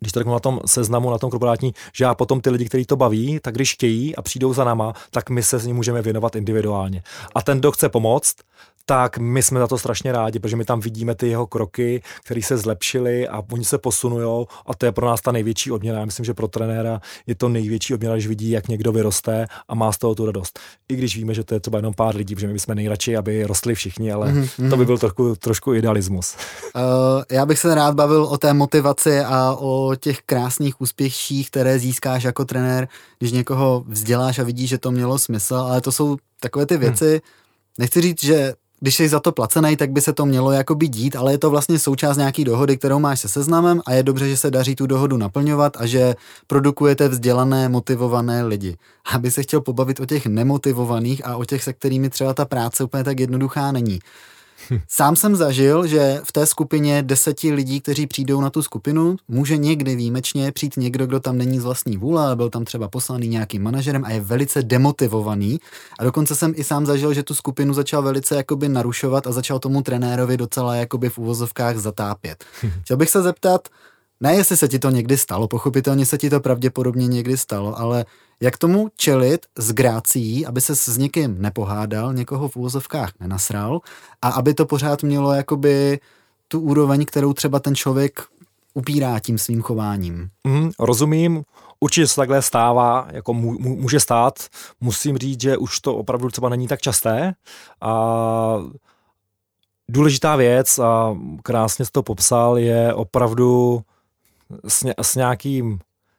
když to řeknu na tom seznamu, na tom korporátní, že já potom ty lidi, kteří to baví, tak když chtějí a přijdou za náma, tak my se s ním můžeme věnovat individuálně. A ten, kdo chce pomoct, tak my jsme za to strašně rádi, protože my tam vidíme ty jeho kroky, které se zlepšily a oni se posunují a to je pro nás ta největší odměna. Já myslím, že pro trenéra je to největší odměna, když vidí, jak někdo vyroste a má z toho tu radost. I když víme, že to je třeba jenom pár lidí, protože my jsme nejradši, aby rostli všichni, ale mm-hmm. to by byl trošku, trošku idealismus. Uh, já bych se rád bavil o té motivaci a o těch krásných úspěších, které získáš jako trenér, když někoho vzděláš a vidíš, že to mělo smysl, ale to jsou takové ty věci, hmm. Nechci říct, že když jsi za to placený, tak by se to mělo jakoby dít, ale je to vlastně součást nějaký dohody, kterou máš se seznamem a je dobře, že se daří tu dohodu naplňovat a že produkujete vzdělané, motivované lidi. Aby se chtěl pobavit o těch nemotivovaných a o těch, se kterými třeba ta práce úplně tak jednoduchá není. Sám jsem zažil, že v té skupině deseti lidí, kteří přijdou na tu skupinu, může někdy výjimečně přijít někdo, kdo tam není z vlastní vůle, ale byl tam třeba poslaný nějakým manažerem a je velice demotivovaný. A dokonce jsem i sám zažil, že tu skupinu začal velice jakoby narušovat a začal tomu trenérovi docela jakoby v úvozovkách zatápět. Chtěl bych se zeptat, ne jestli se ti to někdy stalo, pochopitelně se ti to pravděpodobně někdy stalo, ale jak tomu čelit s grácí, aby se s někým nepohádal, někoho v úvozovkách nenasral a aby to pořád mělo jakoby tu úroveň, kterou třeba ten člověk upírá tím svým chováním. Mm, rozumím, určitě se takhle stává, jako může stát. Musím říct, že už to opravdu třeba není tak časté a důležitá věc a krásně jsi to popsal, je opravdu s, ně, s nějakým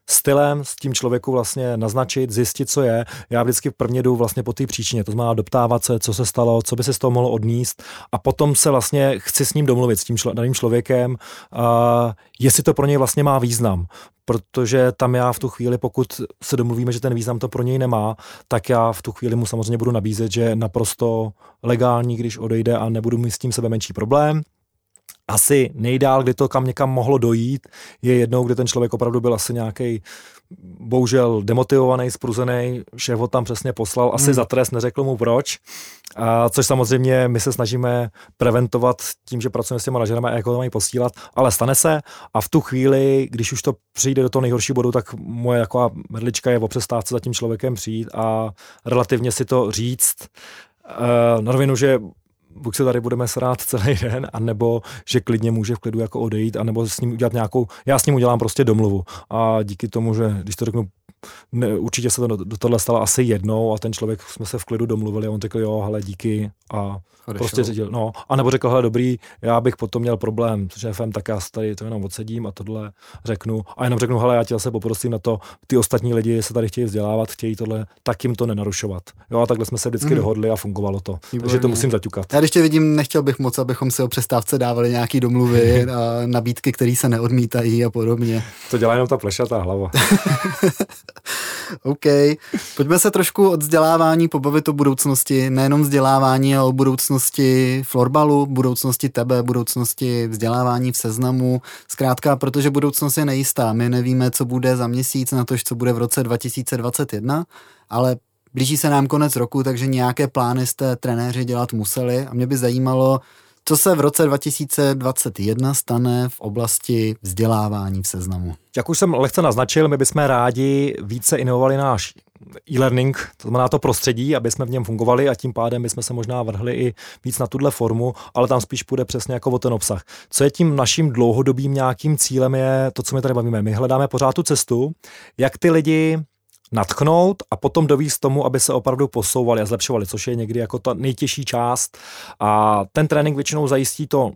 stylem s tím člověku vlastně naznačit, zjistit, co je. Já vždycky prvně jdu vlastně po té příčině, to znamená doptávat se, co se stalo, co by se z toho mohlo odníst a potom se vlastně chci s ním domluvit, s tím člo, daným člověkem, a jestli to pro něj vlastně má význam. Protože tam já v tu chvíli, pokud se domluvíme, že ten význam to pro něj nemá, tak já v tu chvíli mu samozřejmě budu nabízet, že je naprosto legální, když odejde a nebudu mít s tím sebe menší problém asi nejdál, kdy to kam někam mohlo dojít, je jednou, kdy ten člověk opravdu byl asi nějaký bohužel demotivovaný, spruzený, šéf ho tam přesně poslal, asi hmm. za trest, neřekl mu proč, a což samozřejmě my se snažíme preventovat tím, že pracujeme s těmi manažerami a jak ho mají posílat, ale stane se a v tu chvíli, když už to přijde do toho nejhoršího bodu, tak moje jako medlička je o přestávce za tím člověkem přijít a relativně si to říct, Uh, na rovinu, že buď se tady budeme srát celý den, anebo že klidně může v klidu jako odejít, anebo s ním udělat nějakou, já s ním udělám prostě domluvu. A díky tomu, že když to řeknu ne, určitě se to do, do tohle stalo asi jednou a ten člověk jsme se v klidu domluvili a on řekl, jo, hele, díky a Odešel. prostě řídil, no, a nebo řekl, hele, dobrý, já bych potom měl problém s šéfem, tak já tady to jenom odsedím a tohle řeknu a jenom řeknu, hele, já tě zase poprosím na to, ty ostatní lidi se tady chtějí vzdělávat, chtějí tohle, tak jim to nenarušovat. Jo, a takhle jsme se vždycky mm. dohodli a fungovalo to. Výborně. Takže to musím zaťukat. Já ještě vidím, nechtěl bych moc, abychom si o přestávce dávali nějaký domluvy a nabídky, které se neodmítají a podobně. To dělá jenom ta plešatá hlava. OK. Pojďme se trošku od vzdělávání pobavit o budoucnosti. Nejenom vzdělávání, ale o budoucnosti florbalu, budoucnosti tebe, budoucnosti vzdělávání v seznamu. Zkrátka, protože budoucnost je nejistá. My nevíme, co bude za měsíc, na to, co bude v roce 2021, ale blíží se nám konec roku, takže nějaké plány jste trenéři dělat museli a mě by zajímalo, co se v roce 2021 stane v oblasti vzdělávání v seznamu? Jak už jsem lehce naznačil, my bychom rádi více inovovali náš e-learning, to znamená to prostředí, aby jsme v něm fungovali a tím pádem bychom se možná vrhli i víc na tuhle formu, ale tam spíš půjde přesně jako o ten obsah. Co je tím naším dlouhodobým nějakým cílem je to, co my tady bavíme. My hledáme pořád tu cestu, jak ty lidi natchnout a potom dovíst tomu, aby se opravdu posouvali a zlepšovali, což je někdy jako ta nejtěžší část. A ten trénink většinou zajistí to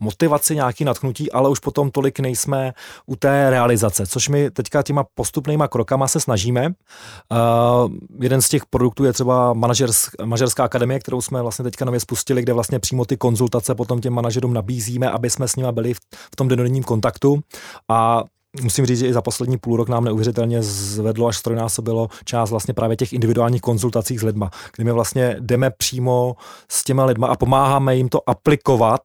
motivaci, nějaký natchnutí, ale už potom tolik nejsme u té realizace, což my teďka těma postupnýma krokama se snažíme. Uh, jeden z těch produktů je třeba manažersk, manažerská akademie, kterou jsme vlastně teďka nově spustili, kde vlastně přímo ty konzultace potom těm manažerům nabízíme, aby jsme s nimi byli v, v tom denním kontaktu a musím říct, že i za poslední půl rok nám neuvěřitelně zvedlo až strojnásobilo část vlastně právě těch individuálních konzultací s lidma, kdy my vlastně jdeme přímo s těma lidma a pomáháme jim to aplikovat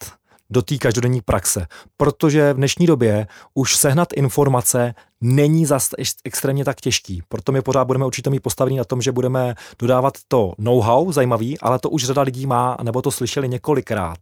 do té každodenní praxe. Protože v dnešní době už sehnat informace není zas extrémně tak těžký. Proto my pořád budeme určitě mít postavení na tom, že budeme dodávat to know-how zajímavý, ale to už řada lidí má, nebo to slyšeli několikrát.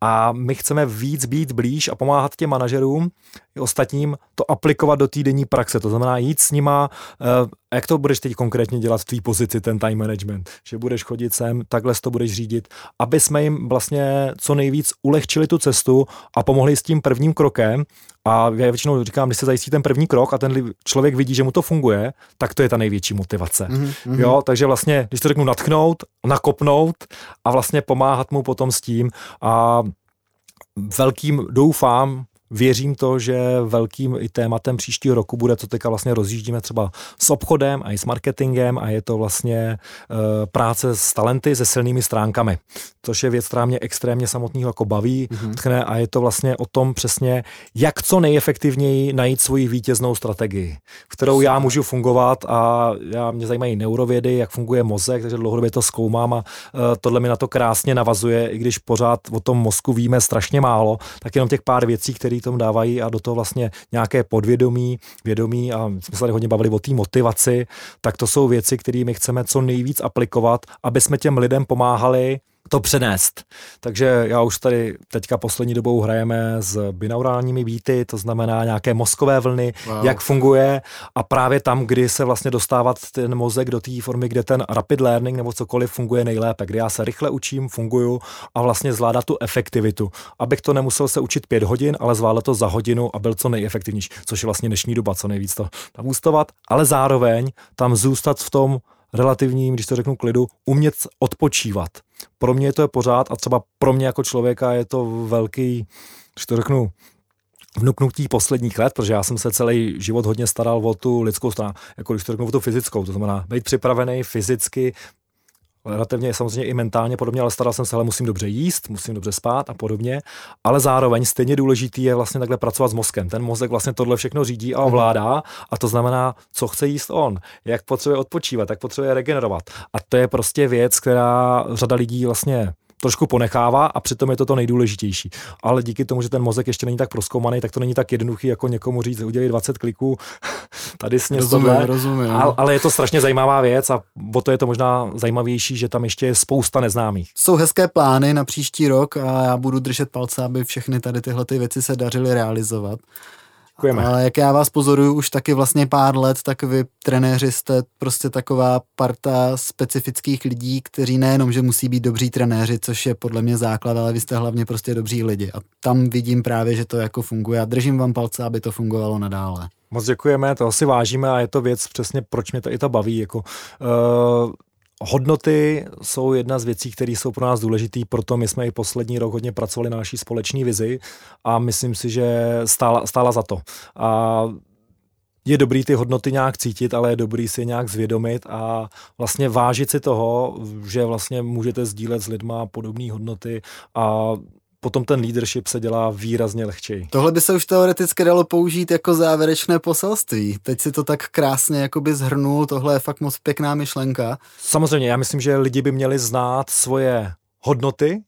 A my chceme víc být blíž a pomáhat těm manažerům i ostatním to aplikovat do týdenní praxe. To znamená jít s nima, uh, jak to budeš teď konkrétně dělat v tvý pozici, ten time management, že budeš chodit sem, takhle to budeš řídit, aby jsme jim vlastně co nejvíc ulehčili tu cestu a pomohli s tím prvním krokem a já většinou říkám, když se zajistí ten první krok a ten člověk vidí, že mu to funguje, tak to je ta největší motivace. Mm-hmm. Jo, takže vlastně, když to řeknu, natchnout, nakopnout a vlastně pomáhat mu potom s tím a velkým doufám, věřím to, že velkým i tématem příštího roku bude, co teďka vlastně rozjíždíme třeba s obchodem a i s marketingem a je to vlastně uh, práce s talenty, se silnými stránkami, což je věc, která mě extrémně samotného jako baví mm-hmm. tkne a je to vlastně o tom přesně, jak co nejefektivněji najít svoji vítěznou strategii, kterou já můžu fungovat a já mě zajímají neurovědy, jak funguje mozek, takže dlouhodobě to zkoumám a uh, tohle mi na to krásně navazuje, i když pořád o tom mozku víme strašně málo, tak jenom těch pár věcí, které tomu dávají a do toho vlastně nějaké podvědomí, vědomí a jsme se tady hodně bavili o té motivaci, tak to jsou věci, které my chceme co nejvíc aplikovat, aby jsme těm lidem pomáhali to přenést. Takže já už tady teďka poslední dobou hrajeme s binaurálními býty, to znamená nějaké mozkové vlny, wow. jak funguje a právě tam, kdy se vlastně dostávat ten mozek do té formy, kde ten rapid learning nebo cokoliv funguje nejlépe, kdy já se rychle učím, funguju a vlastně zvládá tu efektivitu. Abych to nemusel se učit pět hodin, ale zvládl to za hodinu a byl co nejefektivnější, což je vlastně dnešní doba, co nejvíc to tam ústovat, ale zároveň tam zůstat v tom relativním, když to řeknu klidu, umět odpočívat. Pro mě to je pořád a třeba pro mě jako člověka je to velký, když to řeknu, vnuknutí posledních let, protože já jsem se celý život hodně staral o tu lidskou stranu, jako když to řeknu o tu fyzickou, to znamená být připravený fyzicky relativně samozřejmě i mentálně podobně, ale staral jsem se, ale musím dobře jíst, musím dobře spát a podobně, ale zároveň stejně důležitý je vlastně takhle pracovat s mozkem. Ten mozek vlastně tohle všechno řídí a ovládá a to znamená, co chce jíst on, jak potřebuje odpočívat, jak potřebuje regenerovat. A to je prostě věc, která řada lidí vlastně trošku ponechává a přitom je to to nejdůležitější. Ale díky tomu, že ten mozek ještě není tak proskoumaný, tak to není tak jednoduchý, jako někomu říct, udělej 20 kliků, tady sně rozumím, tohle. rozumím. Ale, ale je to strašně zajímavá věc a o to je to možná zajímavější, že tam ještě je spousta neznámých. Jsou hezké plány na příští rok a já budu držet palce, aby všechny tady tyhle ty věci se dařily realizovat. Děkujeme. Ale jak já vás pozoruju už taky vlastně pár let, tak vy trenéři jste prostě taková parta specifických lidí, kteří nejenom, že musí být dobří trenéři, což je podle mě základ, ale vy jste hlavně prostě dobří lidi. A tam vidím právě, že to jako funguje a držím vám palce, aby to fungovalo nadále. Moc děkujeme, to si vážíme a je to věc přesně, proč mě to i to baví. Jako, uh, Hodnoty jsou jedna z věcí, které jsou pro nás důležité, proto my jsme i poslední rok hodně pracovali na naší společné vizi a myslím si, že stála, stála za to. A je dobrý ty hodnoty nějak cítit, ale je dobrý si je nějak zvědomit a vlastně vážit si toho, že vlastně můžete sdílet s lidma podobné hodnoty a potom ten leadership se dělá výrazně lehčej. Tohle by se už teoreticky dalo použít jako závěrečné poselství. Teď si to tak krásně jakoby zhrnul, tohle je fakt moc pěkná myšlenka. Samozřejmě, já myslím, že lidi by měli znát svoje hodnoty,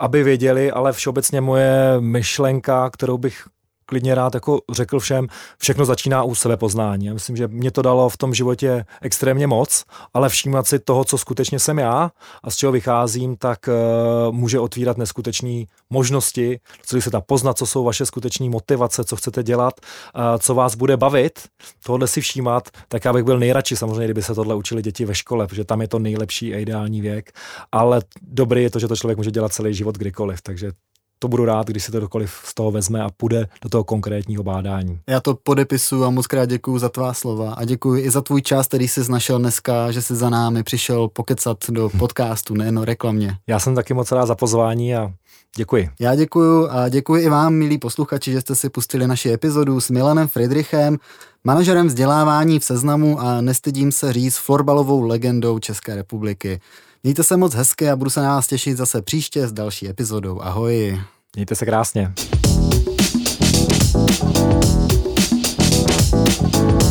aby věděli, ale všeobecně moje myšlenka, kterou bych klidně rád jako řekl všem, všechno začíná u sebepoznání. Já myslím, že mě to dalo v tom životě extrémně moc, ale všímat si toho, co skutečně jsem já a z čeho vycházím, tak uh, může otvírat neskutečné možnosti, co se ta poznat, co jsou vaše skutečné motivace, co chcete dělat, uh, co vás bude bavit, tohle si všímat, tak já bych byl nejradši samozřejmě, kdyby se tohle učili děti ve škole, protože tam je to nejlepší a ideální věk, ale dobrý je to, že to člověk může dělat celý život kdykoliv, takže to budu rád, když si to dokoliv z toho vezme a půjde do toho konkrétního bádání. Já to podepisuju a moc krát děkuji za tvá slova a děkuji i za tvůj čas, který jsi našel dneska, že jsi za námi přišel pokecat do podcastu, nejen reklamně. Já jsem taky moc rád za pozvání a děkuji. Já děkuji a děkuji i vám, milí posluchači, že jste si pustili naši epizodu s Milanem Friedrichem, manažerem vzdělávání v Seznamu a nestydím se říct florbalovou legendou České republiky. Mějte se moc hezky a budu se na vás těšit zase příště s další epizodou. Ahoj. Mějte se krásně. thank you